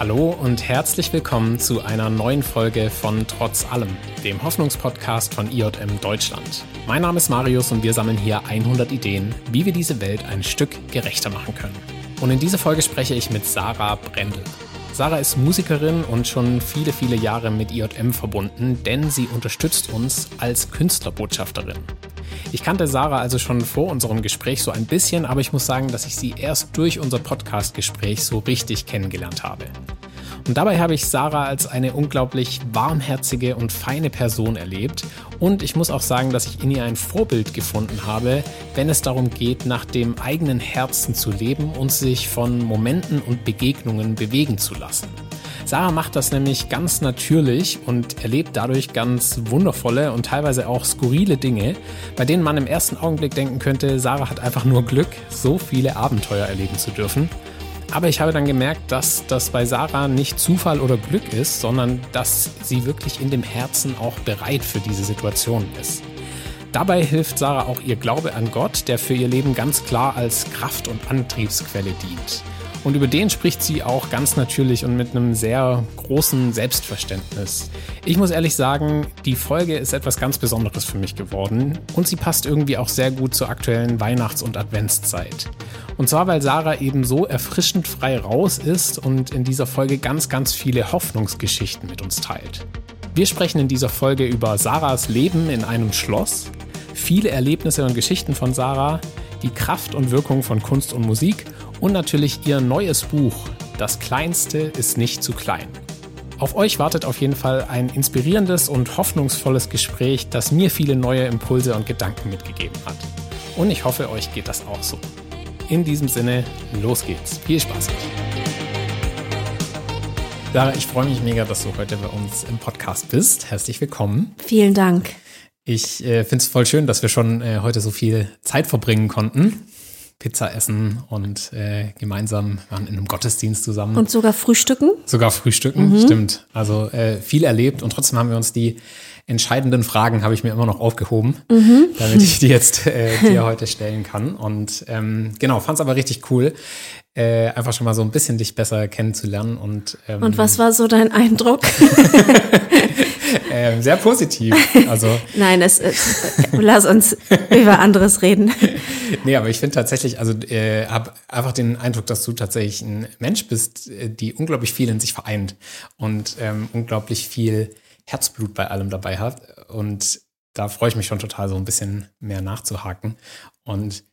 Hallo und herzlich willkommen zu einer neuen Folge von Trotz allem, dem Hoffnungspodcast von IJM Deutschland. Mein Name ist Marius und wir sammeln hier 100 Ideen, wie wir diese Welt ein Stück gerechter machen können. Und in dieser Folge spreche ich mit Sarah Brendel. Sarah ist Musikerin und schon viele, viele Jahre mit IJM verbunden, denn sie unterstützt uns als Künstlerbotschafterin. Ich kannte Sarah also schon vor unserem Gespräch so ein bisschen, aber ich muss sagen, dass ich sie erst durch unser Podcast-Gespräch so richtig kennengelernt habe. Und dabei habe ich Sarah als eine unglaublich warmherzige und feine Person erlebt. Und ich muss auch sagen, dass ich in ihr ein Vorbild gefunden habe, wenn es darum geht, nach dem eigenen Herzen zu leben und sich von Momenten und Begegnungen bewegen zu lassen. Sarah macht das nämlich ganz natürlich und erlebt dadurch ganz wundervolle und teilweise auch skurrile Dinge, bei denen man im ersten Augenblick denken könnte, Sarah hat einfach nur Glück, so viele Abenteuer erleben zu dürfen. Aber ich habe dann gemerkt, dass das bei Sarah nicht Zufall oder Glück ist, sondern dass sie wirklich in dem Herzen auch bereit für diese Situation ist. Dabei hilft Sarah auch ihr Glaube an Gott, der für ihr Leben ganz klar als Kraft- und Antriebsquelle dient. Und über den spricht sie auch ganz natürlich und mit einem sehr großen Selbstverständnis. Ich muss ehrlich sagen, die Folge ist etwas ganz Besonderes für mich geworden und sie passt irgendwie auch sehr gut zur aktuellen Weihnachts- und Adventszeit. Und zwar, weil Sarah eben so erfrischend frei raus ist und in dieser Folge ganz, ganz viele Hoffnungsgeschichten mit uns teilt. Wir sprechen in dieser Folge über Sarahs Leben in einem Schloss, viele Erlebnisse und Geschichten von Sarah, die Kraft und Wirkung von Kunst und Musik und natürlich ihr neues Buch Das Kleinste ist nicht zu klein. Auf euch wartet auf jeden Fall ein inspirierendes und hoffnungsvolles Gespräch, das mir viele neue Impulse und Gedanken mitgegeben hat. Und ich hoffe, euch geht das auch so. In diesem Sinne, los geht's. Viel Spaß. Sarah, ich freue mich mega, dass du heute bei uns im Podcast bist. Herzlich willkommen. Vielen Dank. Ich äh, finde es voll schön, dass wir schon äh, heute so viel Zeit verbringen konnten. Pizza essen und äh, gemeinsam waren in einem Gottesdienst zusammen. Und sogar frühstücken? Sogar frühstücken, mhm. stimmt. Also äh, viel erlebt und trotzdem haben wir uns die entscheidenden Fragen habe ich mir immer noch aufgehoben, mhm. damit ich die jetzt äh, dir heute stellen kann. Und ähm, genau, fand es aber richtig cool, äh, einfach schon mal so ein bisschen dich besser kennenzulernen. Und, ähm, und was war so dein Eindruck? ähm, sehr positiv. Also, Nein, es, es, lass uns über anderes reden. nee, aber ich finde tatsächlich, also äh, habe einfach den Eindruck, dass du tatsächlich ein Mensch bist, äh, die unglaublich viel in sich vereint und ähm, unglaublich viel Herzblut bei allem dabei hat. Und da freue ich mich schon total, so ein bisschen mehr nachzuhaken. Und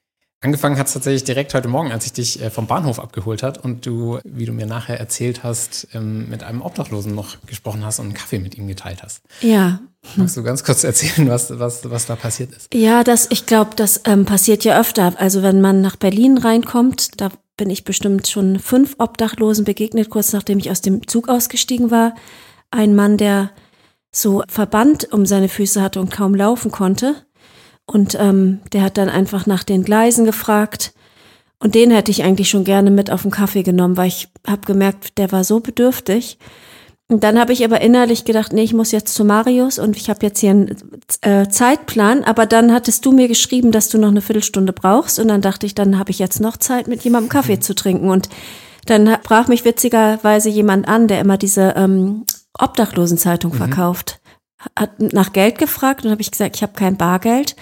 Angefangen hat es tatsächlich direkt heute Morgen, als ich dich äh, vom Bahnhof abgeholt hat und du, wie du mir nachher erzählt hast, ähm, mit einem Obdachlosen noch gesprochen hast und einen Kaffee mit ihm geteilt hast. Ja. Magst du ganz kurz erzählen, was, was, was da passiert ist? Ja, das, ich glaube, das ähm, passiert ja öfter. Also wenn man nach Berlin reinkommt, da bin ich bestimmt schon fünf Obdachlosen begegnet, kurz nachdem ich aus dem Zug ausgestiegen war. Ein Mann, der so Verband um seine Füße hatte und kaum laufen konnte und ähm, der hat dann einfach nach den Gleisen gefragt. Und den hätte ich eigentlich schon gerne mit auf den Kaffee genommen, weil ich habe gemerkt, der war so bedürftig. Und dann habe ich aber innerlich gedacht, nee, ich muss jetzt zu Marius und ich habe jetzt hier einen äh, Zeitplan. Aber dann hattest du mir geschrieben, dass du noch eine Viertelstunde brauchst. Und dann dachte ich, dann habe ich jetzt noch Zeit, mit jemandem Kaffee zu trinken. Und dann brach mich witzigerweise jemand an, der immer diese ähm, Obdachlosenzeitung mhm. verkauft hat nach Geld gefragt und habe ich gesagt, ich habe kein Bargeld.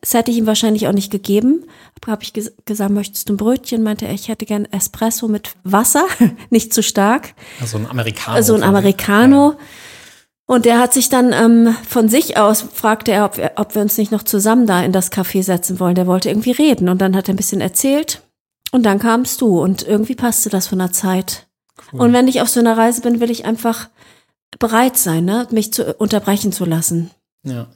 Das hätte ich ihm wahrscheinlich auch nicht gegeben. Habe ich ges gesagt, möchtest du ein Brötchen? Meinte er, ich hätte gern Espresso mit Wasser, nicht zu stark. Also ein Americano. Also ein Americano. Und der hat sich dann ähm, von sich aus, fragte er ob, wir, ob wir uns nicht noch zusammen da in das Café setzen wollen. Der wollte irgendwie reden und dann hat er ein bisschen erzählt und dann kamst du und irgendwie passte das von der Zeit. Cool. Und wenn ich auf so einer Reise bin, will ich einfach bereit sein, ne, mich zu unterbrechen zu lassen. Ja.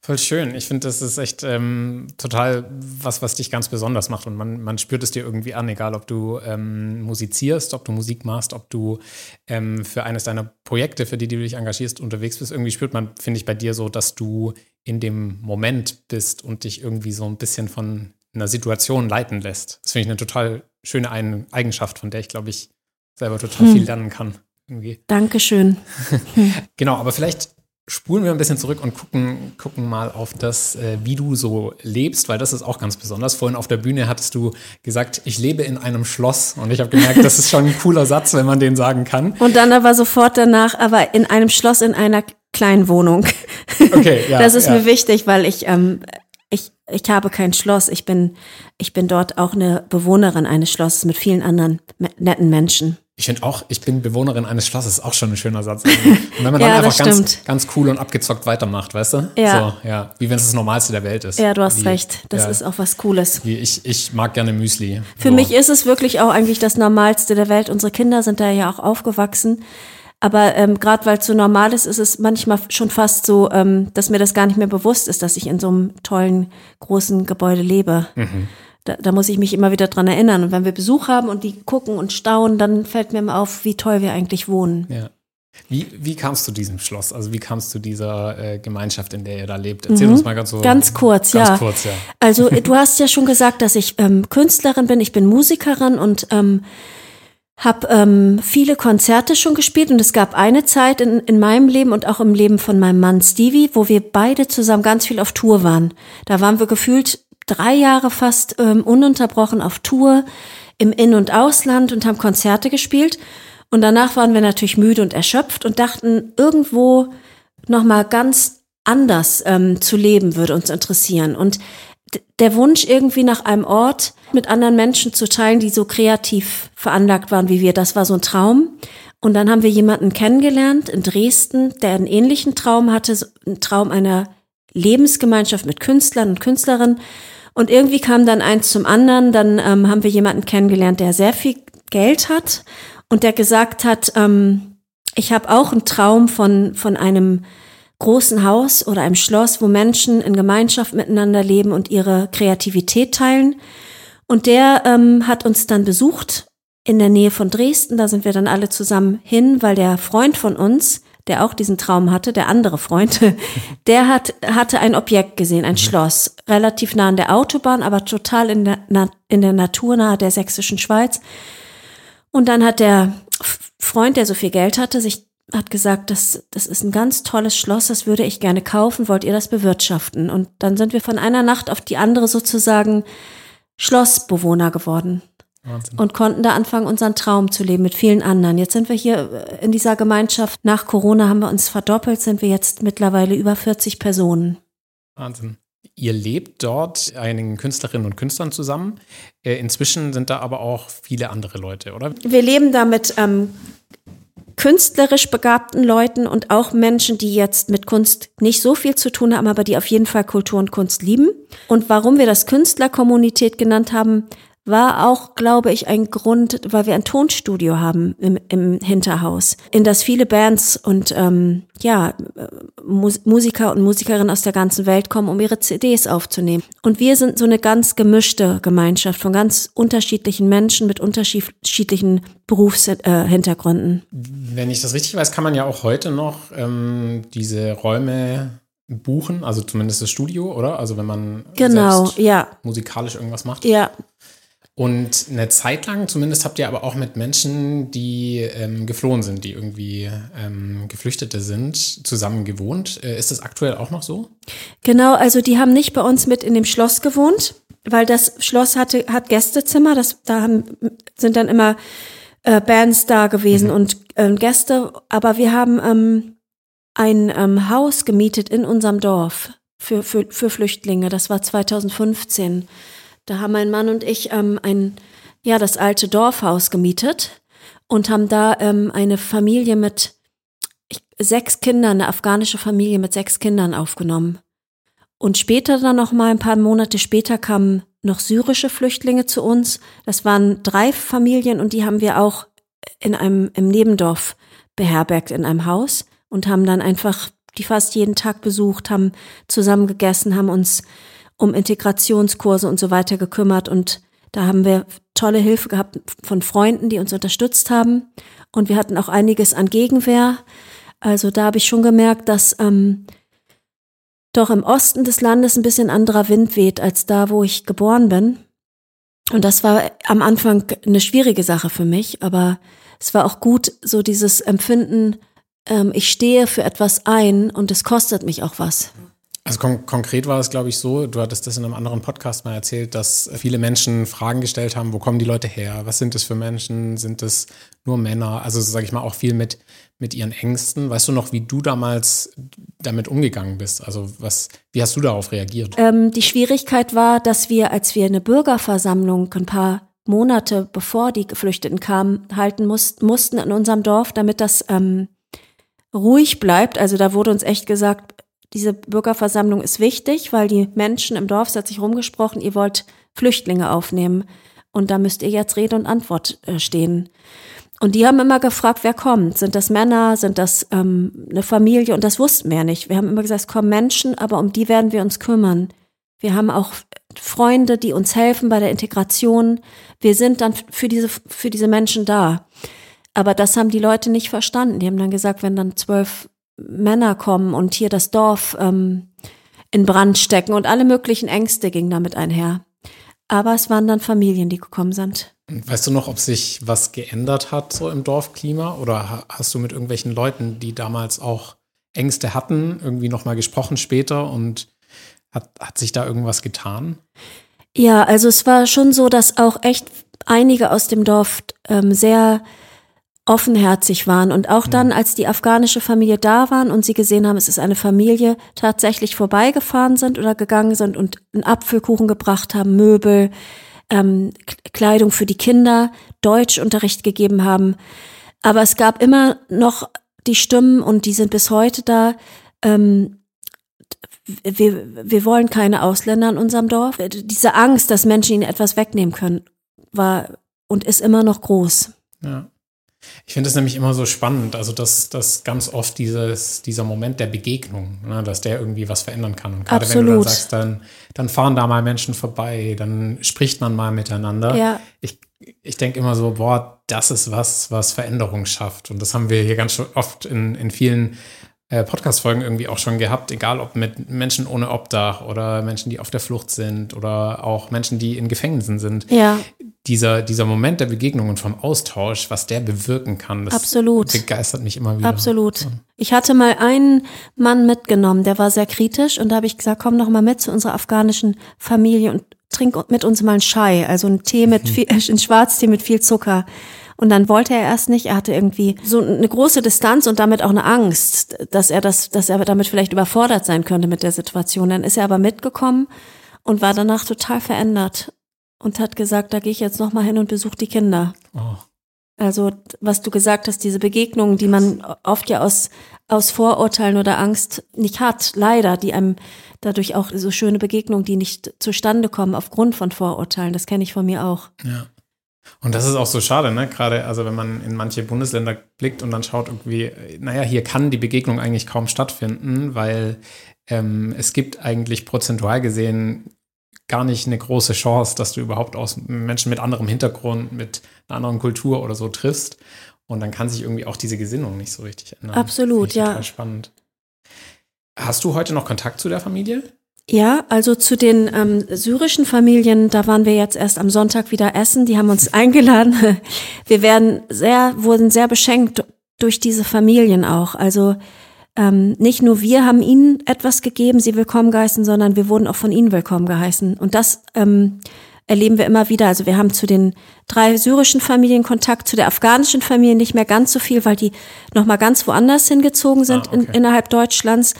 Voll schön. Ich finde, das ist echt ähm, total was, was dich ganz besonders macht. Und man, man spürt es dir irgendwie an, egal ob du ähm, musizierst, ob du Musik machst, ob du ähm, für eines deiner Projekte, für die, die du dich engagierst, unterwegs bist. Irgendwie spürt man, finde ich, bei dir so, dass du in dem Moment bist und dich irgendwie so ein bisschen von einer Situation leiten lässt. Das finde ich eine total schöne Eigenschaft, von der ich, glaube ich, selber total hm. viel lernen kann irgendwie. Dankeschön. genau, aber vielleicht spulen wir ein bisschen zurück und gucken, gucken mal auf das, äh, wie du so lebst, weil das ist auch ganz besonders. Vorhin auf der Bühne hattest du gesagt, ich lebe in einem Schloss und ich habe gemerkt, das ist schon ein cooler Satz, wenn man den sagen kann. Und dann aber sofort danach, aber in einem Schloss in einer kleinen Wohnung. Okay, ja. Das ist ja. mir wichtig, weil ich ähm, ich, ich habe kein Schloss. Ich bin, ich bin dort auch eine Bewohnerin eines Schlosses mit vielen anderen netten Menschen. Ich finde auch, ich bin Bewohnerin eines Schlosses, auch schon ein schöner Satz. Und wenn man dann Ja, einfach das ganz, ganz cool und abgezockt weitermacht, weißt du? Ja. So, ja. Wie wenn es das Normalste der Welt ist. Ja, du hast Wie, recht. Das ja, ist auch was Cooles. Ich, ich mag gerne Müsli. Für so. mich ist es wirklich auch eigentlich das Normalste der Welt. Unsere Kinder sind da ja auch aufgewachsen. Aber ähm, gerade weil es so normal ist, ist es manchmal schon fast so, ähm, dass mir das gar nicht mehr bewusst ist, dass ich in so einem tollen, großen Gebäude lebe. Mhm. Da, da muss ich mich immer wieder dran erinnern. Und wenn wir Besuch haben und die gucken und staunen, dann fällt mir immer auf, wie toll wir eigentlich wohnen. Ja. Wie, wie kamst du diesem Schloss? Also wie kamst du dieser äh, Gemeinschaft, in der ihr da lebt? Erzähl uns mal ganz so. Mhm. Ganz kurz, ganz ja. kurz, ja. Also du hast ja schon gesagt, dass ich ähm, Künstlerin bin, ich bin Musikerin und ähm, habe ähm, viele Konzerte schon gespielt und es gab eine Zeit in, in meinem Leben und auch im Leben von meinem Mann Stevie, wo wir beide zusammen ganz viel auf Tour waren. Da waren wir gefühlt drei Jahre fast ähm, ununterbrochen auf Tour im In- und Ausland und haben Konzerte gespielt. Und danach waren wir natürlich müde und erschöpft und dachten, irgendwo nochmal ganz anders ähm, zu leben würde uns interessieren. Und der Wunsch irgendwie nach einem Ort mit anderen Menschen zu teilen, die so kreativ veranlagt waren wie wir, das war so ein Traum. Und dann haben wir jemanden kennengelernt in Dresden, der einen ähnlichen Traum hatte, einen Traum einer Lebensgemeinschaft mit Künstlern und Künstlerinnen. Und irgendwie kam dann eins zum anderen. Dann ähm, haben wir jemanden kennengelernt, der sehr viel Geld hat und der gesagt hat, ähm, ich habe auch einen Traum von, von einem großen Haus oder einem Schloss, wo Menschen in Gemeinschaft miteinander leben und ihre Kreativität teilen. Und der ähm, hat uns dann besucht in der Nähe von Dresden. Da sind wir dann alle zusammen hin, weil der Freund von uns, der auch diesen Traum hatte, der andere Freund, der hat, hatte ein Objekt gesehen, ein Schloss, relativ nah an der Autobahn, aber total in der, Na in der Natur nahe der sächsischen Schweiz. Und dann hat der Freund, der so viel Geld hatte, sich hat gesagt, das, das ist ein ganz tolles Schloss, das würde ich gerne kaufen, wollt ihr das bewirtschaften? Und dann sind wir von einer Nacht auf die andere sozusagen Schlossbewohner geworden Wahnsinn. und konnten da anfangen, unseren Traum zu leben mit vielen anderen. Jetzt sind wir hier äh, in dieser Gemeinschaft. Nach Corona haben wir uns verdoppelt, sind wir jetzt mittlerweile über 40 Personen. Wahnsinn. Ihr lebt dort einigen Künstlerinnen und Künstlern zusammen. Äh, inzwischen sind da aber auch viele andere Leute, oder? Wir leben da mit ähm, künstlerisch begabten Leuten und auch Menschen, die jetzt mit Kunst nicht so viel zu tun haben, aber die auf jeden Fall Kultur und Kunst lieben. Und warum wir das Künstlerkommunität genannt haben, war auch, glaube ich, ein Grund, weil wir ein Tonstudio haben im, im Hinterhaus, in das viele Bands und ähm, ja äh, Mus Musiker und Musikerinnen aus der ganzen Welt kommen, um ihre CDs aufzunehmen. Und wir sind so eine ganz gemischte Gemeinschaft von ganz unterschiedlichen Menschen mit unterschiedlichen Berufshintergründen. Wenn ich das richtig weiß, kann man ja auch heute noch ähm, diese Räume buchen, also zumindest das Studio, oder? Also wenn man Genau, ja, musikalisch irgendwas macht. ja, Und eine Zeit lang, zumindest habt ihr aber auch mit Menschen, die ähm, geflohen sind, die irgendwie ähm, Geflüchtete sind, zusammen gewohnt. Äh, ist das aktuell auch noch so? Genau, also die haben nicht bei uns mit in dem Schloss gewohnt, weil das Schloss hatte, hat Gästezimmer, das, da haben, sind dann immer äh, Bands da gewesen und ähm, Gäste, aber wir haben ähm, ein ähm, Haus gemietet in unserem Dorf für, für, für Flüchtlinge, das war 2015. Da haben mein Mann und ich ähm, ein, ja, das alte Dorfhaus gemietet und haben da ähm, eine Familie mit sechs Kindern, eine afghanische Familie mit sechs Kindern aufgenommen. Und später dann noch mal ein paar Monate später kamen noch syrische Flüchtlinge zu uns. Das waren drei Familien und die haben wir auch in einem im Nebendorf beherbergt in einem Haus und haben dann einfach die fast jeden Tag besucht, haben zusammen gegessen, haben uns um Integrationskurse und so weiter gekümmert und da haben wir tolle Hilfe gehabt von Freunden, die uns unterstützt haben und wir hatten auch einiges an Gegenwehr. Also da habe ich schon gemerkt, dass ähm, doch im Osten des Landes ein bisschen anderer Wind weht als da, wo ich geboren bin. Und das war am Anfang eine schwierige Sache für mich, aber es war auch gut, so dieses Empfinden ähm, ich stehe für etwas ein und es kostet mich auch was. Also kon konkret war es, glaube ich, so, du hattest das in einem anderen Podcast mal erzählt, dass viele Menschen Fragen gestellt haben, wo kommen die Leute her? Was sind das für Menschen? Sind es nur Männer? Also sage ich mal auch viel mit, mit ihren Ängsten. Weißt du noch, wie du damals damit umgegangen bist? Also was, wie hast du darauf reagiert? Ähm, die Schwierigkeit war, dass wir, als wir eine Bürgerversammlung ein paar Monate bevor die Geflüchteten kamen, halten muss, mussten in unserem Dorf, damit das ähm, ruhig bleibt. Also da wurde uns echt gesagt, diese Bürgerversammlung ist wichtig, weil die Menschen im Dorf, es hat sich rumgesprochen, ihr wollt Flüchtlinge aufnehmen. Und da müsst ihr jetzt Rede und Antwort äh, stehen. Und die haben immer gefragt, wer kommt. Sind das Männer? Sind das ähm, eine Familie? Und das wussten wir nicht. Wir haben immer gesagt, es kommen Menschen, aber um die werden wir uns kümmern. Wir haben auch Freunde, die uns helfen bei der Integration. Wir sind dann für diese, für diese Menschen da. Aber das haben die Leute nicht verstanden. Die haben dann gesagt, wenn dann zwölf Männer kommen und hier das Dorf ähm, in Brand stecken und alle möglichen Ängste gingen damit einher. Aber es waren dann Familien, die gekommen sind. Weißt du noch, ob sich was geändert hat so im Dorfklima? Oder hast du mit irgendwelchen Leuten, die damals auch Ängste hatten, irgendwie nochmal gesprochen später und hat, hat sich da irgendwas getan? Ja, also es war schon so, dass auch echt einige aus dem Dorf ähm, sehr offenherzig waren. Und auch dann, als die afghanische Familie da waren und sie gesehen haben, es ist eine Familie, tatsächlich vorbeigefahren sind oder gegangen sind und einen Apfelkuchen gebracht haben, Möbel, ähm, Kleidung für die Kinder, Deutschunterricht gegeben haben. Aber es gab immer noch die Stimmen und die sind bis heute da. Ähm, wir, wir wollen keine Ausländer in unserem Dorf. Diese Angst, dass Menschen ihnen etwas wegnehmen können, war und ist immer noch groß. Ja. Ich finde es nämlich immer so spannend, also dass, dass ganz oft dieses, dieser Moment der Begegnung, ne, dass der irgendwie was verändern kann. Und gerade wenn du dann sagst, dann, dann fahren da mal Menschen vorbei, dann spricht man mal miteinander. Ja. Ich, ich denke immer so, boah, das ist was, was Veränderung schafft. Und das haben wir hier ganz oft in, in vielen Podcast-Folgen irgendwie auch schon gehabt, egal ob mit Menschen ohne Obdach oder Menschen, die auf der Flucht sind oder auch Menschen, die in Gefängnissen sind. Ja. Dieser, dieser Moment der Begegnung und vom Austausch, was der bewirken kann, das Absolut. begeistert mich immer wieder. Absolut. Ich hatte mal einen Mann mitgenommen, der war sehr kritisch und da habe ich gesagt, komm noch mal mit zu unserer afghanischen Familie und trink mit uns mal einen Chai, also einen Tee mit viel, einen Schwarztee mit viel Zucker. Und dann wollte er erst nicht. Er hatte irgendwie so eine große Distanz und damit auch eine Angst, dass er das, dass er damit vielleicht überfordert sein könnte mit der Situation. Dann ist er aber mitgekommen und war danach total verändert und hat gesagt, da gehe ich jetzt noch mal hin und besuche die Kinder. Oh. Also was du gesagt hast, diese Begegnungen, die man oft ja aus aus Vorurteilen oder Angst nicht hat, leider, die einem dadurch auch so schöne Begegnungen, die nicht zustande kommen aufgrund von Vorurteilen. Das kenne ich von mir auch. Ja. Und das ist auch so schade, ne? Gerade, also wenn man in manche Bundesländer blickt und dann schaut irgendwie, naja, hier kann die Begegnung eigentlich kaum stattfinden, weil ähm, es gibt eigentlich prozentual gesehen gar nicht eine große Chance, dass du überhaupt aus Menschen mit anderem Hintergrund, mit einer anderen Kultur oder so triffst. Und dann kann sich irgendwie auch diese Gesinnung nicht so richtig ändern. Absolut, ja. Total spannend. Hast du heute noch Kontakt zu der Familie? Ja, also zu den ähm, syrischen Familien, da waren wir jetzt erst am Sonntag wieder essen. Die haben uns eingeladen. Wir werden sehr, wurden sehr beschenkt durch diese Familien auch. Also ähm, nicht nur wir haben ihnen etwas gegeben, sie willkommen geheißen, sondern wir wurden auch von ihnen willkommen geheißen. Und das ähm, erleben wir immer wieder. Also wir haben zu den drei syrischen Familien Kontakt, zu der afghanischen Familie nicht mehr ganz so viel, weil die nochmal ganz woanders hingezogen sind ah, okay. in, innerhalb Deutschlands.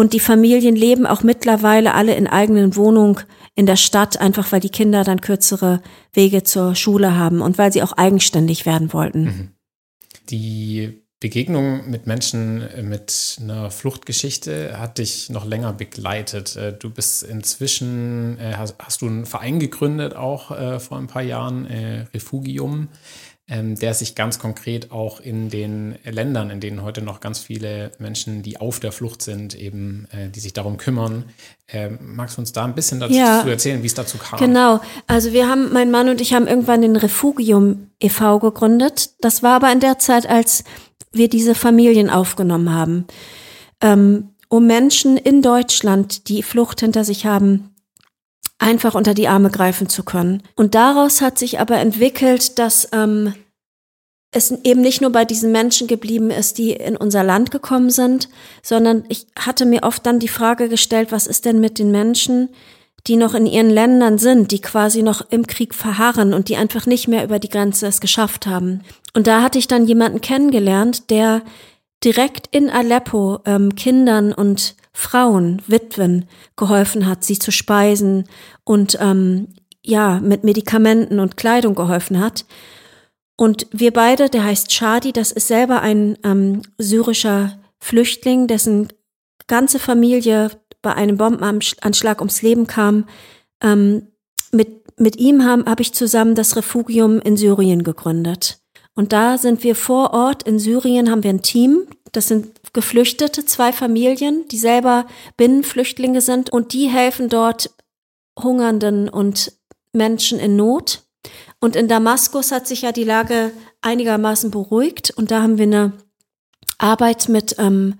Und die Familien leben auch mittlerweile alle in eigenen Wohnungen in der Stadt, einfach weil die Kinder dann kürzere Wege zur Schule haben und weil sie auch eigenständig werden wollten. Mhm. Die Begegnung mit Menschen mit einer Fluchtgeschichte hat dich noch länger begleitet. Äh, du bist inzwischen, äh, hast, du einen Verein gegründet, auch äh, vor ein paar Jahren, Refugium der sich ganz konkret auch in den Ländern, in denen heute noch ganz viele Menschen, die auf der Flucht sind, eben, äh, die sich darum kümmern. Ähm, magst du uns da ein bisschen dazu ja, erzählen, wie es dazu kam? Genau. Also wir haben, mein Mann und ich haben irgendwann den Refugium e.V. gegründet. Das war aber in der Zeit, als wir diese Familien aufgenommen haben. Ähm, um Menschen in Deutschland, die Flucht hinter sich haben, einfach unter die Arme greifen zu können. Und daraus hat sich aber entwickelt, dass ähm, es eben nicht nur bei diesen Menschen geblieben ist, die in unser Land gekommen sind, sondern ich hatte mir oft dann die Frage gestellt, was ist denn mit den Menschen, die noch in ihren Ländern sind, die quasi noch im Krieg verharren und die einfach nicht mehr über die Grenze es geschafft haben. Und da hatte ich dann jemanden kennengelernt, der direkt in Aleppo ähm, Kindern und Frauen, Witwen geholfen hat, sie zu speisen und ähm, ja, mit Medikamenten und Kleidung geholfen hat. Und wir beide, der heißt Shadi, das ist selber ein ähm, syrischer Flüchtling, dessen ganze Familie bei einem Bombenanschlag ums Leben kam. Ähm, mit, mit ihm habe hab ich zusammen das Refugium in Syrien gegründet. Und da sind wir vor Ort in Syrien, haben wir ein Team. Das sind Geflüchtete, zwei Familien, die selber Binnenflüchtlinge sind und die helfen dort Hungernden und Menschen in Not. Und in Damaskus hat sich ja die Lage einigermaßen beruhigt und da haben wir eine Arbeit mit, ähm,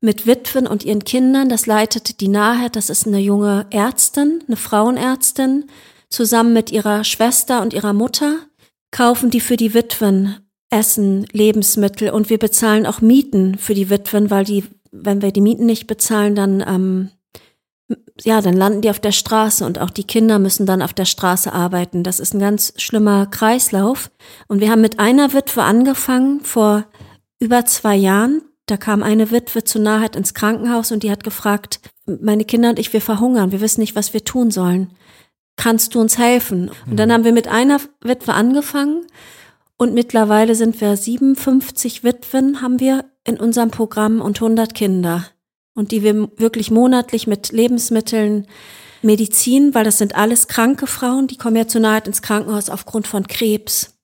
mit Witwen und ihren Kindern. Das leitet die Nahe, das ist eine junge Ärztin, eine Frauenärztin, zusammen mit ihrer Schwester und ihrer Mutter kaufen die für die Witwen Essen, Lebensmittel und wir bezahlen auch Mieten für die Witwen, weil die, wenn wir die Mieten nicht bezahlen, dann ähm, ja, dann landen die auf der Straße und auch die Kinder müssen dann auf der Straße arbeiten. Das ist ein ganz schlimmer Kreislauf. Und wir haben mit einer Witwe angefangen vor über zwei Jahren. Da kam eine Witwe zu Naheit ins Krankenhaus und die hat gefragt, meine Kinder und ich, wir verhungern, wir wissen nicht, was wir tun sollen kannst du uns helfen? Und dann mhm. haben wir mit einer Witwe angefangen und mittlerweile sind wir 57 Witwen haben wir in unserem Programm und 100 Kinder und die wir wirklich monatlich mit Lebensmitteln, Medizin, weil das sind alles kranke Frauen, die kommen ja zu nahe ins Krankenhaus aufgrund von Krebs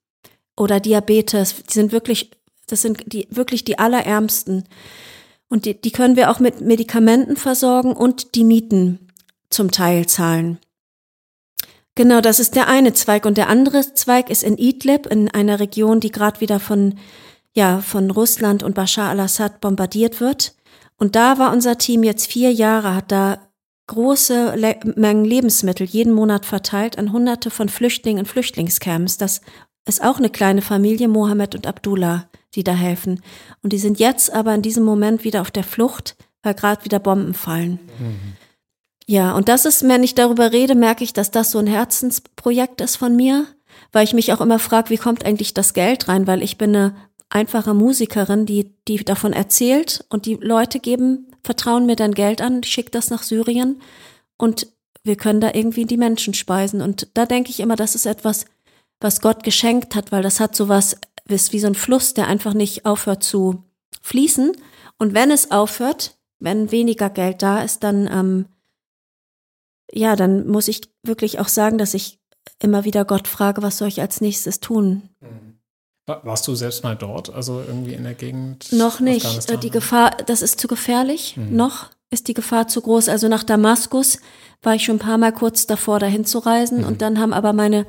oder Diabetes. Die sind wirklich, das sind die, wirklich die allerärmsten. Und die, die können wir auch mit Medikamenten versorgen und die Mieten zum Teil zahlen. Genau, das ist der eine Zweig. Und der andere Zweig ist in Idlib, in einer Region, die gerade wieder von, ja, von Russland und Bashar al-Assad bombardiert wird. Und da war unser Team jetzt vier Jahre, hat da große Le Mengen Lebensmittel jeden Monat verteilt an hunderte von Flüchtlingen in Flüchtlingscamps. Das ist auch eine kleine Familie, Mohammed und Abdullah, die da helfen. Und die sind jetzt aber in diesem Moment wieder auf der Flucht, weil gerade wieder Bomben fallen. Mhm. Ja, und das ist, wenn ich darüber rede, merke ich, dass das so ein Herzensprojekt ist von mir, weil ich mich auch immer frage, wie kommt eigentlich das Geld rein, weil ich bin eine einfache Musikerin, die, die davon erzählt und die Leute geben, vertrauen mir dann Geld an, ich schicke das nach Syrien und wir können da irgendwie die Menschen speisen. Und da denke ich immer, das ist etwas, was Gott geschenkt hat, weil das hat sowas, ist wie so ein Fluss, der einfach nicht aufhört zu fließen. Und wenn es aufhört, wenn weniger Geld da ist, dann ähm, ja, dann muss ich wirklich auch sagen, dass ich immer wieder Gott frage, was soll ich als nächstes tun? Mhm. Warst du selbst mal dort, also irgendwie in der Gegend? Noch nicht. Äh, die Gefahr, das ist zu gefährlich. Mhm. Noch ist die Gefahr zu groß. Also nach Damaskus war ich schon ein paar Mal kurz davor, dahin zu reisen. Mhm. Und dann haben aber meine,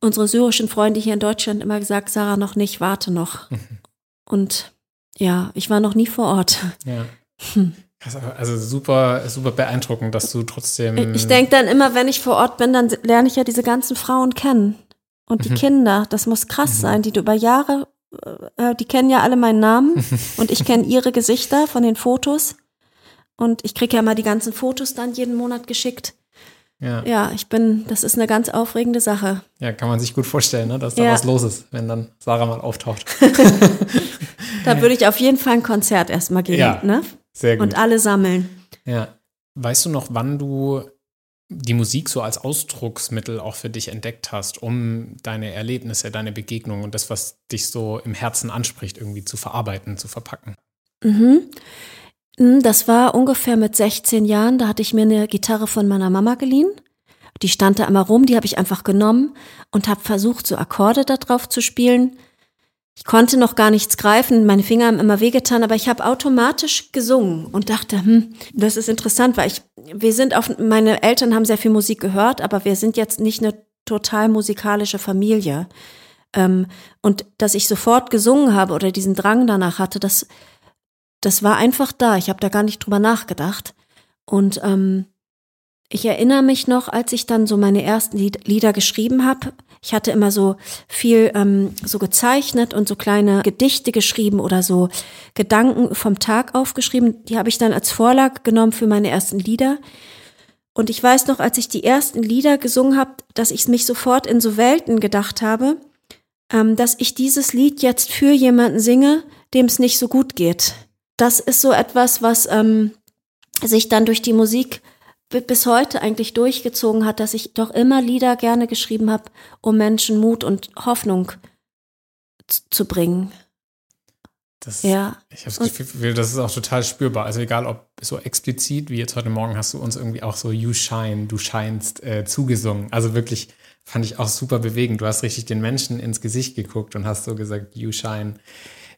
unsere syrischen Freunde hier in Deutschland immer gesagt, Sarah, noch nicht, warte noch. Mhm. Und ja, ich war noch nie vor Ort. Ja. Hm. Also super, super beeindruckend, dass du trotzdem. Ich denke dann immer, wenn ich vor Ort bin, dann lerne ich ja diese ganzen Frauen kennen. Und die mhm. Kinder, das muss krass mhm. sein, die du über Jahre, äh, die kennen ja alle meinen Namen und ich kenne ihre Gesichter von den Fotos. Und ich kriege ja mal die ganzen Fotos dann jeden Monat geschickt. Ja. ja, ich bin, das ist eine ganz aufregende Sache. Ja, kann man sich gut vorstellen, ne, dass da ja. was los ist, wenn dann Sarah mal auftaucht. da würde ich auf jeden Fall ein Konzert erstmal geben, ja. ne? Sehr gut. Und alle sammeln. Ja. Weißt du noch, wann du die Musik so als Ausdrucksmittel auch für dich entdeckt hast, um deine Erlebnisse, deine Begegnungen und das, was dich so im Herzen anspricht, irgendwie zu verarbeiten, zu verpacken? Mhm. Hm, das war ungefähr mit 16 Jahren. Da hatte ich mir eine Gitarre von meiner Mama geliehen. Die stand da immer rum, die habe ich einfach genommen und habe versucht, so Akkorde da drauf zu spielen. Ich konnte noch gar nichts greifen, meine Finger haben immer wehgetan, aber ich habe automatisch gesungen und dachte, hm, das ist interessant, weil ich, wir sind auf, meine Eltern haben sehr viel Musik gehört, aber wir sind jetzt nicht eine total musikalische Familie. Ähm, und dass ich sofort gesungen habe oder diesen Drang danach hatte, das, das war einfach da. Ich habe da gar nicht drüber nachgedacht. Und ähm, ich erinnere mich noch, als ich dann so meine ersten Lieder geschrieben habe, Ich hatte immer so viel ähm, so gezeichnet und so kleine Gedichte geschrieben oder so Gedanken vom Tag aufgeschrieben. Die habe ich dann als Vorlage genommen für meine ersten Lieder. Und ich weiß noch, als ich die ersten Lieder gesungen habe, dass ich mich sofort in so Welten gedacht habe, ähm, dass ich dieses Lied jetzt für jemanden singe, dem es nicht so gut geht. Das ist so etwas, was ähm, sich dann durch die Musik bis heute eigentlich durchgezogen hat, dass ich doch immer Lieder gerne geschrieben habe, um Menschen Mut und Hoffnung zu bringen. Das, ja. Ich habe das Gefühl, das ist auch total spürbar. Also egal, ob so explizit wie jetzt heute Morgen hast du uns irgendwie auch so You Shine, du scheinst äh, zugesungen. Also wirklich fand ich auch super bewegend. Du hast richtig den Menschen ins Gesicht geguckt und hast so gesagt You Shine.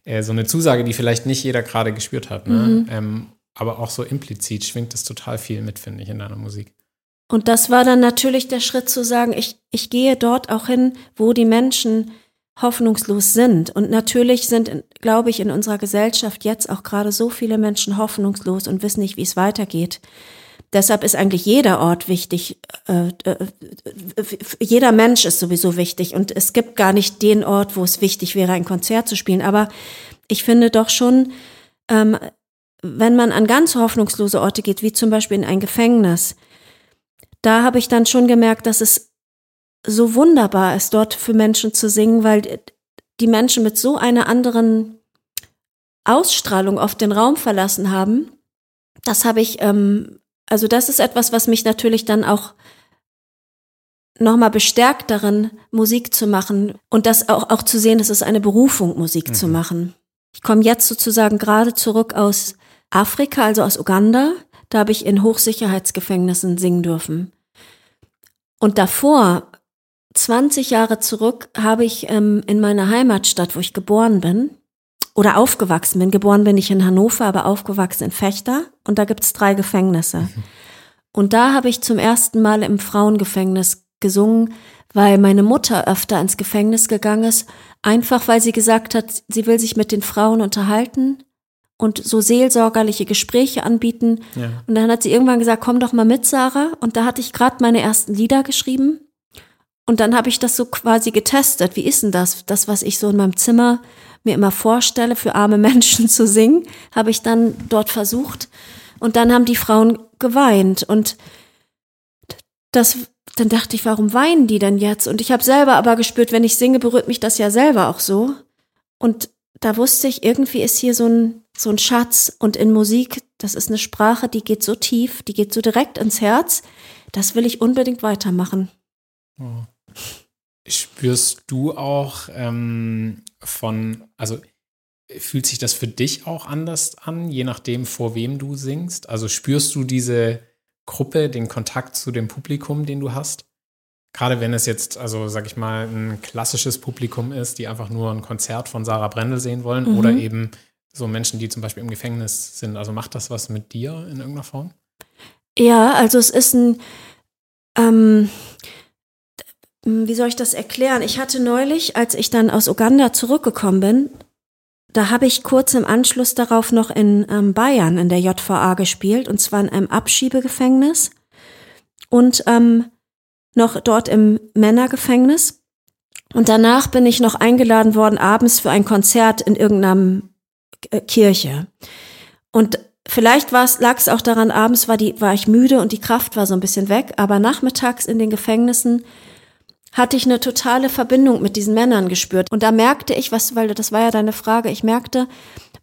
Äh, so eine Zusage, die vielleicht nicht jeder gerade gespürt hat. Ne? Mhm. Ähm, aber auch so implizit schwingt das total viel mit, finde ich, in deiner Musik. Und das war dann natürlich der Schritt zu sagen, ich, ich gehe dort auch hin, wo die Menschen hoffnungslos sind. Und natürlich sind, glaube ich, in unserer Gesellschaft jetzt auch gerade so viele Menschen hoffnungslos und wissen nicht, wie es weitergeht. Deshalb ist eigentlich jeder Ort wichtig. Äh, äh, jeder Mensch ist sowieso wichtig. Und es gibt gar nicht den Ort, wo es wichtig wäre, ein Konzert zu spielen. Aber ich finde doch schon, ähm, wenn man an ganz hoffnungslose Orte geht, wie zum Beispiel in ein Gefängnis, da habe ich dann schon gemerkt, dass es so wunderbar ist, dort für Menschen zu singen, weil die Menschen mit so einer anderen Ausstrahlung auf den Raum verlassen haben. Das habe ich, ähm, also das ist etwas, was mich natürlich dann auch nochmal bestärkt darin, Musik zu machen und das auch, auch zu sehen, es ist eine Berufung, Musik mhm. zu machen. Ich komme jetzt sozusagen gerade zurück aus Afrika, also aus Uganda. Da habe ich in Hochsicherheitsgefängnissen singen dürfen. Und davor, 20 Jahre zurück, habe ich ähm, in meiner Heimatstadt, wo ich geboren bin, oder aufgewachsen bin. Geboren bin ich in Hannover, aber aufgewachsen in Fechter. Und da gibt es drei Gefängnisse. Mhm. Und da habe ich zum ersten Mal im Frauengefängnis gesungen, weil meine Mutter öfter ins Gefängnis gegangen ist, einfach weil sie gesagt hat, sie will sich mit den Frauen unterhalten und so seelsorgerliche Gespräche anbieten. Ja. Und dann hat sie irgendwann gesagt, komm doch mal mit, Sarah. Und da hatte ich gerade meine ersten Lieder geschrieben. Und dann habe ich das so quasi getestet. Wie ist denn das? Das, was ich so in meinem Zimmer mir immer vorstelle, für arme Menschen zu singen, habe ich dann dort versucht. Und dann haben die Frauen geweint. Und das, dann dachte ich, warum weinen die denn jetzt? Und ich habe selber aber gespürt, wenn ich singe, berührt mich das ja selber auch so. Und da wusste ich, irgendwie ist hier so ein, so ein Schatz und in Musik, das ist eine Sprache, die geht so tief, die geht so direkt ins Herz, das will ich unbedingt weitermachen. Oh. Spürst du auch ähm, von, also fühlt sich das für dich auch anders an, je nachdem, vor wem du singst? Also spürst du diese Gruppe, den Kontakt zu dem Publikum, den du hast? Gerade wenn es jetzt, also sag ich mal, ein klassisches Publikum ist, die einfach nur ein Konzert von Sarah Brendel sehen wollen mhm. oder eben so Menschen, die zum Beispiel im Gefängnis sind. Also macht das was mit dir in irgendeiner Form? Ja, also es ist ein, ähm, wie soll ich das erklären? Ich hatte neulich, als ich dann aus Uganda zurückgekommen bin, da habe ich kurz im Anschluss darauf noch in ähm, Bayern in der JVA gespielt, und zwar in einem Abschiebegefängnis. Und ähm, noch dort im Männergefängnis. Und danach bin ich noch eingeladen worden, abends für ein Konzert in irgendeiner äh, Kirche. Und vielleicht lag es auch daran, abends war, die, war ich müde und die Kraft war so ein bisschen weg, aber nachmittags in den Gefängnissen hatte ich eine totale Verbindung mit diesen Männern gespürt. Und da merkte ich, was, weil das war ja deine Frage, ich merkte,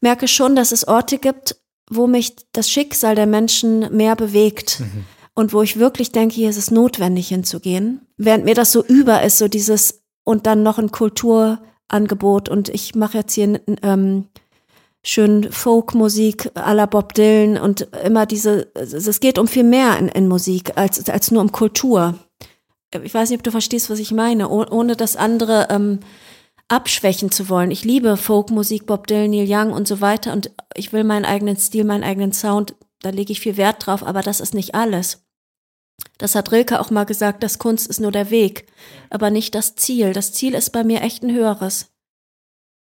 merke schon, dass es Orte gibt, wo mich das Schicksal der Menschen mehr bewegt. Mhm und wo ich wirklich denke, hier ist es notwendig hinzugehen. Während mir das so über ist, so dieses und dann noch ein Kulturangebot und ich mache jetzt hier ähm, schön Folkmusik à la Bob Dylan und immer diese, es geht um viel mehr in, in Musik als, als nur um Kultur. Ich weiß nicht, ob du verstehst, was ich meine, oh, ohne das andere ähm, abschwächen zu wollen. Ich liebe Folkmusik, Bob Dylan, Neil Young und so weiter und ich will meinen eigenen Stil, meinen eigenen Sound, da lege ich viel Wert drauf, aber das ist nicht alles. Das hat Rilke auch mal gesagt, dass Kunst ist nur der Weg, aber nicht das Ziel. Das Ziel ist bei mir echt ein höheres.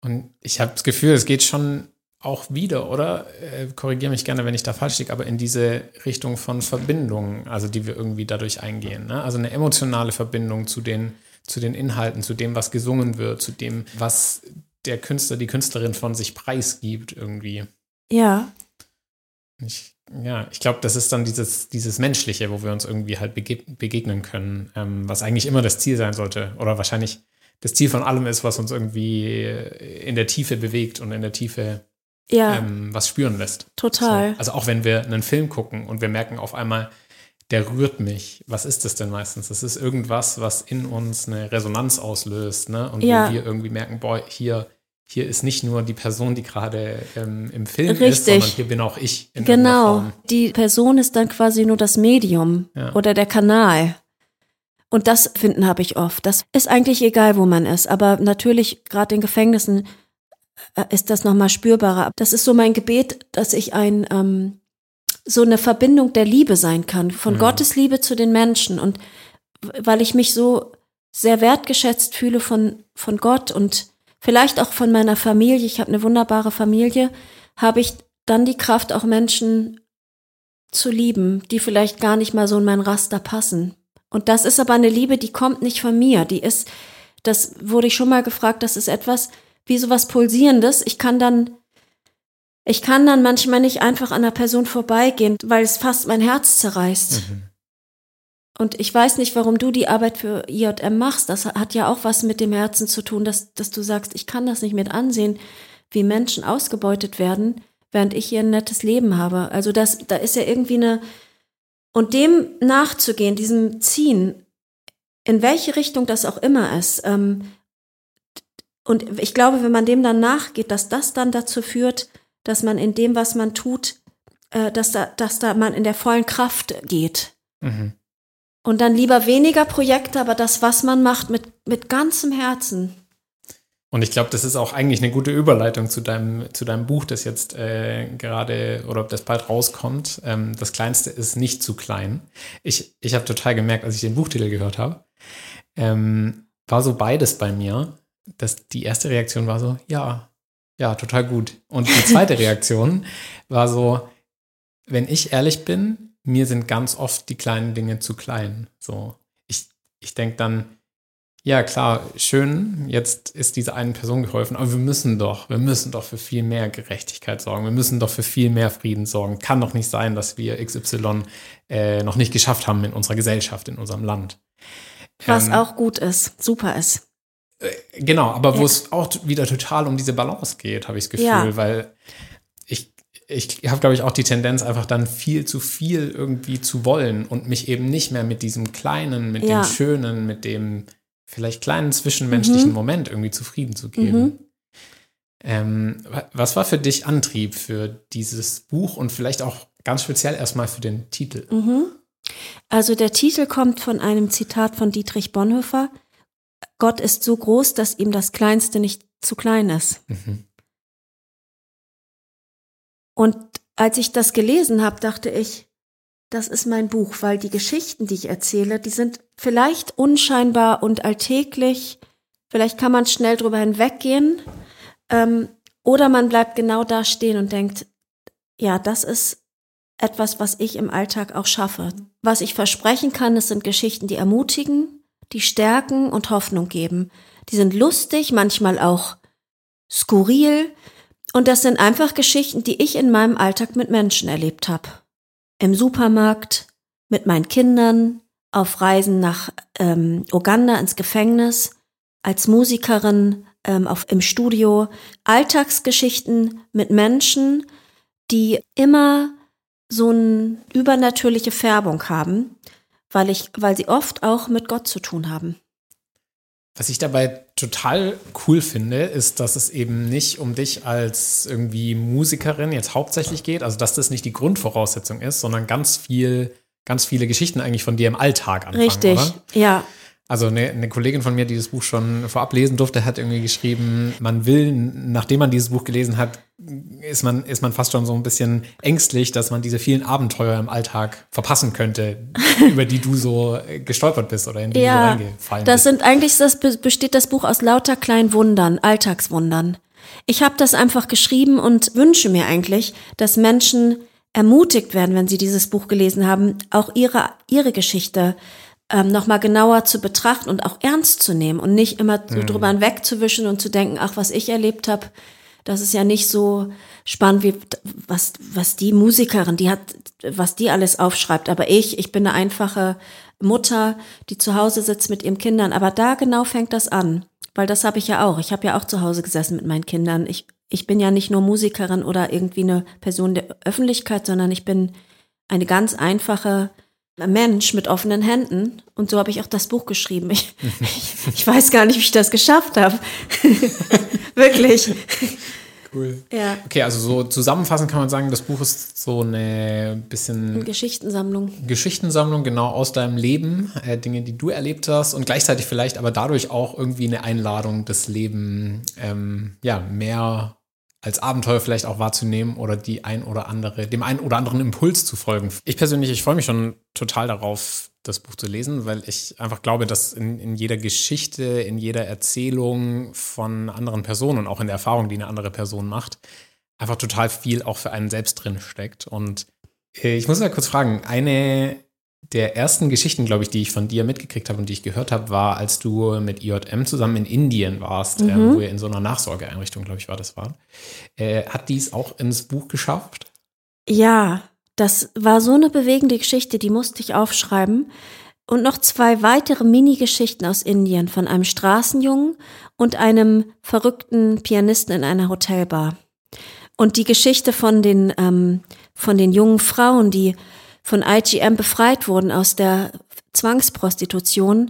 Und ich habe das Gefühl, es geht schon auch wieder, oder? Äh, Korrigiere mich gerne, wenn ich da falsch liege, aber in diese Richtung von Verbindungen, also die wir irgendwie dadurch eingehen. Ne? Also eine emotionale Verbindung zu den, zu den Inhalten, zu dem, was gesungen wird, zu dem, was der Künstler, die Künstlerin von sich preisgibt irgendwie. Ja. Ich, ja, ich glaube, das ist dann dieses, dieses Menschliche, wo wir uns irgendwie halt bege begegnen können, ähm, was eigentlich immer das Ziel sein sollte. Oder wahrscheinlich das Ziel von allem ist, was uns irgendwie in der Tiefe bewegt und in der Tiefe ja. ähm, was spüren lässt. Total. So. Also auch wenn wir einen Film gucken und wir merken auf einmal, der rührt mich. Was ist das denn meistens? Das ist irgendwas, was in uns eine Resonanz auslöst, ne? Und Ja. wo wir irgendwie merken, boah, hier, hier ist nicht nur die Person, die gerade ähm, im Film ist, Richtig. sondern hier bin auch ich. In Genau. Form. Die Person ist dann quasi nur das Medium Ja. oder der Kanal. Und das finden habe ich oft. Das ist eigentlich egal, wo man ist. Aber natürlich, gerade in Gefängnissen, äh, ist das nochmal spürbarer. Das ist so mein Gebet, dass ich ein, ähm, so eine Verbindung der Liebe sein kann. Von Mhm. Gottes Liebe zu den Menschen. Und weil ich mich so sehr wertgeschätzt fühle von, von Gott und vielleicht auch von meiner Familie, ich habe eine wunderbare Familie, habe ich dann die Kraft, auch Menschen zu lieben, die vielleicht gar nicht mal so in mein Raster passen. Und das ist aber eine Liebe, die kommt nicht von mir. Die ist, das wurde ich schon mal gefragt, das ist etwas wie sowas Pulsierendes. Ich kann dann, ich kann dann manchmal nicht einfach an einer Person vorbeigehen, weil es fast mein Herz zerreißt. Mhm. Und ich weiß nicht, warum du die Arbeit für IJM machst. Das hat ja auch was mit dem Herzen zu tun, dass, dass du sagst, ich kann das nicht mit ansehen, wie Menschen ausgebeutet werden, während ich hier ein nettes Leben habe. Also das, da ist ja irgendwie eine, und dem nachzugehen, diesem Ziehen, in welche Richtung das auch immer ist. Ähm, und ich glaube, wenn man dem dann nachgeht, dass das dann dazu führt, dass man in dem, was man tut, äh, dass da, dass da man in der vollen Kraft geht. Mhm. Und dann lieber weniger Projekte, aber das, was man macht, mit, mit ganzem Herzen. Und ich glaube, das ist auch eigentlich eine gute Überleitung zu deinem, zu deinem Buch, das jetzt äh, gerade oder das bald rauskommt. Ähm, das Kleinste ist nicht zu klein. Ich, ich habe total gemerkt, als ich den Buchtitel gehört habe, ähm, war so beides bei mir. Dass die erste Reaktion war so, ja, ja, total gut. Und die zweite Reaktion war so, wenn ich ehrlich bin, mir sind ganz oft die kleinen Dinge zu klein. So, ich, ich denke dann, ja, klar, schön, jetzt ist dieser einen Person geholfen, aber wir müssen doch, wir müssen doch für viel mehr Gerechtigkeit sorgen, wir müssen doch für viel mehr Frieden sorgen. Kann doch nicht sein, dass wir XY äh, noch nicht geschafft haben in unserer Gesellschaft, in unserem Land. Was Ähm, auch gut ist, super ist. Genau, aber wo Ja. es auch wieder total um diese Balance geht, habe ich das Gefühl, Ja. weil ich, habe, glaube ich, auch die Tendenz, einfach dann viel zu viel irgendwie zu wollen und mich eben nicht mehr mit diesem Kleinen, mit Ja. dem Schönen, mit dem vielleicht kleinen zwischenmenschlichen Mhm. Moment irgendwie zufrieden zu geben. Mhm. Ähm, wa- was war für dich Antrieb für dieses Buch und vielleicht auch ganz speziell erstmal für den Titel? Mhm. Also der Titel kommt von einem Zitat von Dietrich Bonhoeffer. Gott ist so groß, dass ihm das Kleinste nicht zu klein ist. Mhm. Und als ich das gelesen habe, dachte ich, das ist mein Buch, weil die Geschichten, die ich erzähle, die sind vielleicht unscheinbar und alltäglich. Vielleicht kann man schnell drüber hinweggehen. Ähm, oder man bleibt genau da stehen und denkt, ja, das ist etwas, was ich im Alltag auch schaffe. Was ich versprechen kann, das sind Geschichten, die ermutigen, die stärken und Hoffnung geben. Die sind lustig, manchmal auch skurril. Und das sind einfach Geschichten, die ich in meinem Alltag mit Menschen erlebt habe. Im Supermarkt, mit meinen Kindern, auf Reisen nach ähm, Uganda ins Gefängnis, als Musikerin ähm, auf, im Studio. Alltagsgeschichten mit Menschen, die immer so eine übernatürliche Färbung haben, weil, ich, weil sie oft auch mit Gott zu tun haben. Was ich dabei total cool finde, ist, dass es eben nicht um dich als irgendwie Musikerin jetzt hauptsächlich geht, also dass das nicht die Grundvoraussetzung ist, sondern ganz viel, ganz viele Geschichten eigentlich von dir im Alltag anfangen, Richtig, oder? ja. Also eine, eine Kollegin von mir, die das Buch schon vorab lesen durfte, hat irgendwie geschrieben, man will, nachdem man dieses Buch gelesen hat, ist man, ist man fast schon so ein bisschen ängstlich, dass man diese vielen Abenteuer im Alltag verpassen könnte, über die du so gestolpert bist oder in die Ja, du reingefallen das bist. sind eigentlich, das be- besteht das Buch aus lauter kleinen Wundern, Alltagswundern. Ich habe das einfach geschrieben und wünsche mir eigentlich, dass Menschen ermutigt werden, wenn sie dieses Buch gelesen haben, auch ihre, ihre Geschichte ähm, nochmal genauer zu betrachten und auch ernst zu nehmen und nicht immer so Mhm. drüber hinwegzuwischen und zu denken, ach, was ich erlebt habe, das ist ja nicht so spannend wie was, was die Musikerin, die hat, was die alles aufschreibt. Aber ich, ich bin eine einfache Mutter, die zu Hause sitzt mit ihren Kindern. Aber da genau fängt das an. Weil das habe ich ja auch. Ich habe ja auch zu Hause gesessen mit meinen Kindern. Ich, ich bin ja nicht nur Musikerin oder irgendwie eine Person der Öffentlichkeit, sondern ich bin eine ganz einfache Mensch mit offenen Händen. Und so habe ich auch das Buch geschrieben. Ich, ich, ich weiß gar nicht, wie ich das geschafft habe. Wirklich. Cool. Ja. Okay, also so zusammenfassend kann man sagen, das Buch ist so eine bisschen Geschichtensammlung. Geschichtensammlung genau aus deinem Leben, äh, Dinge, die du erlebt hast und gleichzeitig vielleicht aber dadurch auch irgendwie eine Einladung, das Leben ähm, ja mehr als Abenteuer vielleicht auch wahrzunehmen oder die ein oder andere, dem einen oder anderen Impuls zu folgen. Ich persönlich, ich freue mich schon total darauf, das Buch zu lesen, weil ich einfach glaube, dass in, in jeder Geschichte, in jeder Erzählung von anderen Personen und auch in der Erfahrung, die eine andere Person macht, einfach total viel auch für einen selbst drin steckt. Und äh, ich muss mal kurz fragen, eine der ersten Geschichten, glaube ich, die ich von dir mitgekriegt habe und die ich gehört habe, war, als du mit IJM zusammen in Indien warst, Mhm. ähm, wo ihr in so einer Nachsorgeeinrichtung, glaube ich, war das war. Äh, hat dies auch ins Buch geschafft? Ja, das war so eine bewegende Geschichte, die musste ich aufschreiben. Und noch zwei weitere Mini-Geschichten aus Indien von einem Straßenjungen und einem verrückten Pianisten in einer Hotelbar. Und die Geschichte von den, ähm, von den jungen Frauen, die von IGM befreit wurden aus der Zwangsprostitution,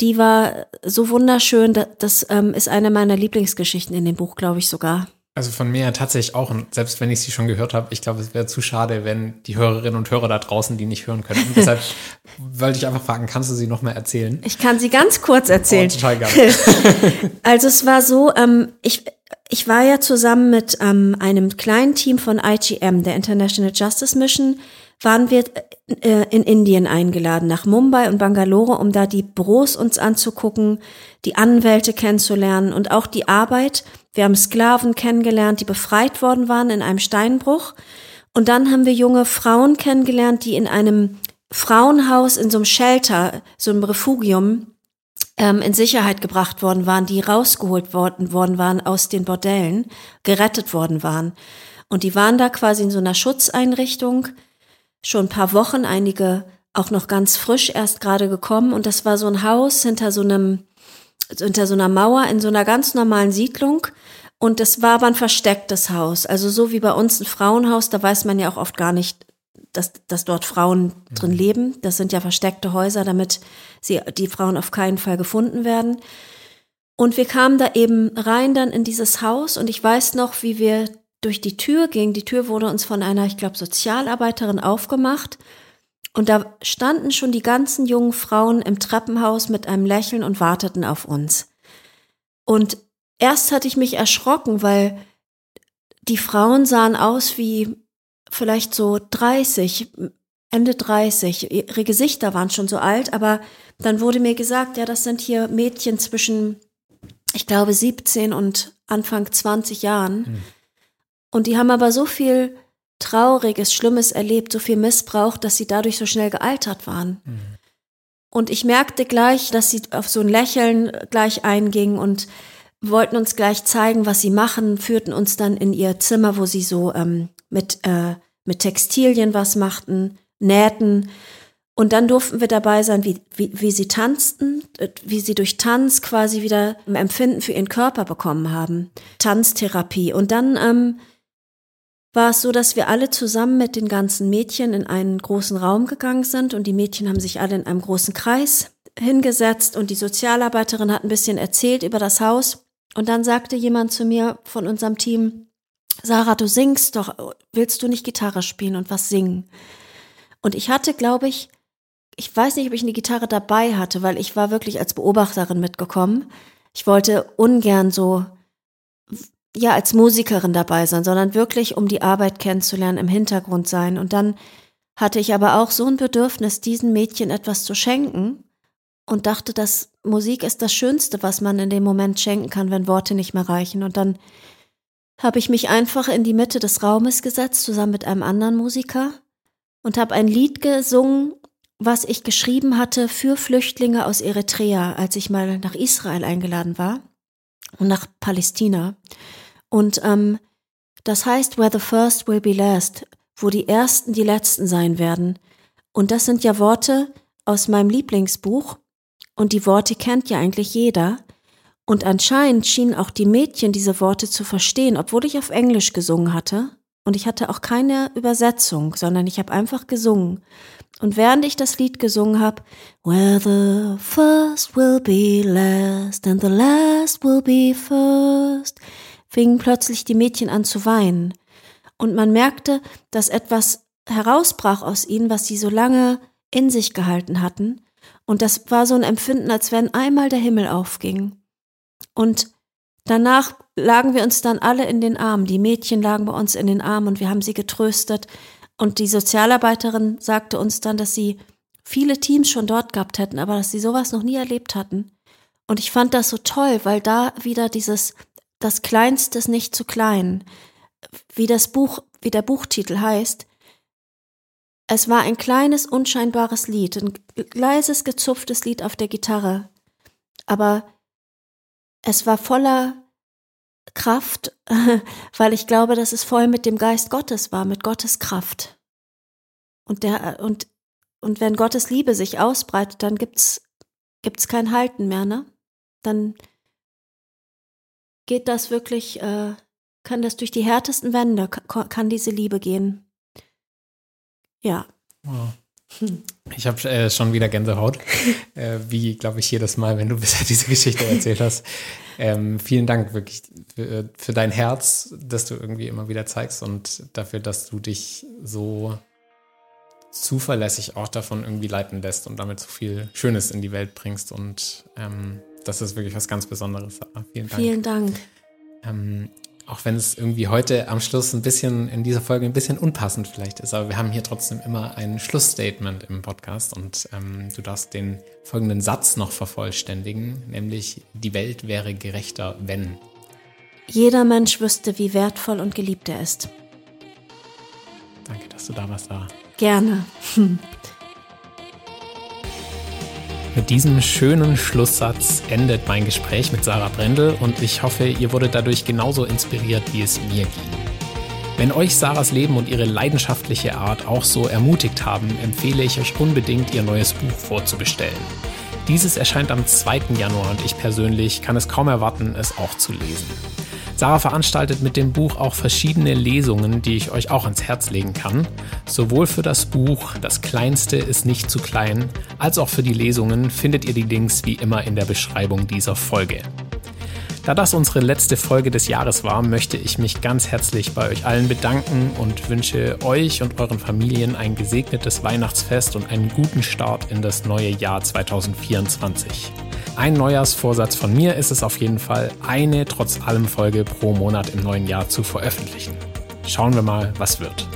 die war so wunderschön. Das, das ähm, ist eine meiner Lieblingsgeschichten in dem Buch, glaube ich sogar. Also von mir tatsächlich auch, und selbst wenn ich sie schon gehört habe, ich glaube, es wäre zu schade, wenn die Hörerinnen und Hörer da draußen die nicht hören können. Deshalb wollte ich einfach fragen, kannst du sie noch mal erzählen? Ich kann sie ganz kurz erzählen. Oh, total gerne. Also es war so, ähm, ich, ich war ja zusammen mit ähm, einem kleinen Team von IGM, der International Justice Mission, waren wir äh, in Indien eingeladen, nach Mumbai und Bangalore, um da die Büros uns anzugucken, die Anwälte kennenzulernen und auch die Arbeit. Wir haben Sklaven kennengelernt, die befreit worden waren in einem Steinbruch. Und dann haben wir junge Frauen kennengelernt, die in einem Frauenhaus, in so einem Shelter, so einem Refugium, ähm, in Sicherheit gebracht worden waren, die rausgeholt worden, worden waren aus den Bordellen, gerettet worden waren. Und die waren da quasi in so einer Schutzeinrichtung, schon ein paar Wochen, einige auch noch ganz frisch erst gerade gekommen. Und das war so ein Haus hinter so einem, hinter so einer Mauer in so einer ganz normalen Siedlung. Und das war aber ein verstecktes Haus. Also so wie bei uns ein Frauenhaus, da weiß man ja auch oft gar nicht, dass, dass dort Frauen drin leben. Das sind ja versteckte Häuser, damit sie, die Frauen auf keinen Fall gefunden werden. Und wir kamen da eben rein dann in dieses Haus und ich weiß noch, wie wir durch die Tür gingen. Die Tür wurde uns von einer, ich glaube, Sozialarbeiterin aufgemacht. Und da standen schon die ganzen jungen Frauen im Treppenhaus mit einem Lächeln und warteten auf uns. Und erst hatte ich mich erschrocken, weil die Frauen sahen aus wie vielleicht so 30, Ende 30. Ihre Gesichter waren schon so alt, aber dann wurde mir gesagt, ja, das sind hier Mädchen zwischen, ich glaube, 17 und Anfang 20 Jahren. Hm. Und die haben aber so viel Trauriges, Schlimmes erlebt, so viel Missbrauch, dass sie dadurch so schnell gealtert waren. Mhm. Und ich merkte gleich, dass sie auf so ein Lächeln gleich eingingen und wollten uns gleich zeigen, was sie machen, führten uns dann in ihr Zimmer, wo sie so ähm, mit, äh, mit Textilien was machten, nähten. Und dann durften wir dabei sein, wie, wie, wie sie tanzten, äh, wie sie durch Tanz quasi wieder ein Empfinden für ihren Körper bekommen haben. Tanztherapie. Und dann ähm, war es so, dass wir alle zusammen mit den ganzen Mädchen in einen großen Raum gegangen sind und die Mädchen haben sich alle in einem großen Kreis hingesetzt und die Sozialarbeiterin hat ein bisschen erzählt über das Haus. Und dann sagte jemand zu mir von unserem Team, Sarah, du singst doch, willst du nicht Gitarre spielen und was singen? Und ich hatte, glaube ich, ich weiß nicht, ob ich eine Gitarre dabei hatte, weil ich war wirklich als Beobachterin mitgekommen. Ich wollte ungern so, ja, als Musikerin dabei sein, sondern wirklich, um die Arbeit kennenzulernen, im Hintergrund sein. Und dann hatte ich aber auch so ein Bedürfnis, diesen Mädchen etwas zu schenken und dachte, dass Musik ist das Schönste, was man in dem Moment schenken kann, wenn Worte nicht mehr reichen. Und dann habe ich mich einfach in die Mitte des Raumes gesetzt, zusammen mit einem anderen Musiker und habe ein Lied gesungen, was ich geschrieben hatte für Flüchtlinge aus Eritrea, als ich mal nach Israel eingeladen war und nach Palästina. Und ähm, das heißt, where the first will be last, wo die Ersten die Letzten sein werden. Und das sind ja Worte aus meinem Lieblingsbuch. Und die Worte kennt ja eigentlich jeder. Und anscheinend schienen auch die Mädchen diese Worte zu verstehen, obwohl ich auf Englisch gesungen hatte. Und ich hatte auch keine Übersetzung, sondern ich habe einfach gesungen. Und während ich das Lied gesungen habe, Where the first will be last and the last will be first, fingen plötzlich die Mädchen an zu weinen. Und man merkte, dass etwas herausbrach aus ihnen, was sie so lange in sich gehalten hatten. Und das war so ein Empfinden, als wenn einmal der Himmel aufging. Und danach lagen wir uns dann alle in den Armen. Die Mädchen lagen bei uns in den Armen und wir haben sie getröstet. Und die Sozialarbeiterin sagte uns dann, dass sie viele Teams schon dort gehabt hätten, aber dass sie sowas noch nie erlebt hatten. Und ich fand das so toll, weil da wieder dieses, das Kleinste ist nicht zu klein, wie das Buch, wie der Buchtitel heißt. Es war ein kleines, unscheinbares Lied, ein leises, gezupftes Lied auf der Gitarre. Aber es war voller Kraft, weil ich glaube, dass es voll mit dem Geist Gottes war, mit Gottes Kraft. Und der und und wenn Gottes Liebe sich ausbreitet, dann gibt's gibt's kein Halten mehr, ne? Dann geht das wirklich, äh, kann das durch die härtesten Wände, kann diese Liebe gehen. Ja. Wow. Ich habe äh, schon wieder Gänsehaut, äh, wie glaube ich jedes Mal, wenn du bisher diese Geschichte erzählt hast. Ähm, vielen Dank wirklich für, für, dein Herz, das du irgendwie immer wieder zeigst und dafür, dass du dich so zuverlässig auch davon irgendwie leiten lässt und damit so viel Schönes in die Welt bringst. Und ähm, das ist wirklich was ganz Besonderes. Vielen Dank. Vielen Dank. Ähm, auch wenn es irgendwie heute am Schluss ein bisschen in dieser Folge ein bisschen unpassend vielleicht ist, aber wir haben hier trotzdem immer ein Schlussstatement im Podcast und ähm, du darfst den folgenden Satz noch vervollständigen, nämlich die Welt wäre gerechter, wenn. Jeder Mensch wüsste, wie wertvoll und geliebt er ist. Danke, dass du da warst, Sarah. Gerne. Mit diesem schönen Schlusssatz endet mein Gespräch mit Sarah Brendel und ich hoffe, ihr wurdet dadurch genauso inspiriert, wie es mir ging. Wenn euch Sarahs Leben und ihre leidenschaftliche Art auch so ermutigt haben, empfehle ich euch unbedingt, ihr neues Buch vorzubestellen. Dieses erscheint am 2. Januar und ich persönlich kann es kaum erwarten, es auch zu lesen. Sarah veranstaltet mit dem Buch auch verschiedene Lesungen, die ich euch auch ans Herz legen kann. Sowohl für das Buch Das Kleinste ist nicht zu klein, als auch für die Lesungen findet ihr die Links wie immer in der Beschreibung dieser Folge. Da das unsere letzte Folge des Jahres war, möchte ich mich ganz herzlich bei euch allen bedanken und wünsche euch und euren Familien ein gesegnetes Weihnachtsfest und einen guten Start in das neue Jahr 2024. Ein Neujahrsvorsatz von mir ist es auf jeden Fall, eine trotz allem Folge pro Monat im neuen Jahr zu veröffentlichen. Schauen wir mal, was wird.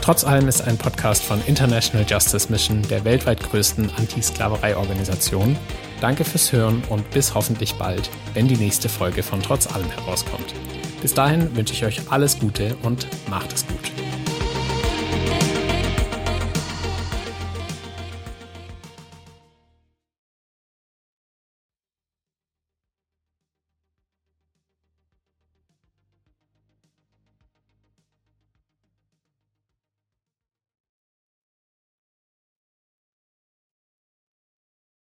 Trotz allem ist ein Podcast von International Justice Mission der weltweit größten Anti-Sklaverei-Organisation. Danke fürs Hören und bis hoffentlich bald, wenn die nächste Folge von Trotz allem herauskommt. Bis dahin wünsche ich euch alles Gute und macht es gut.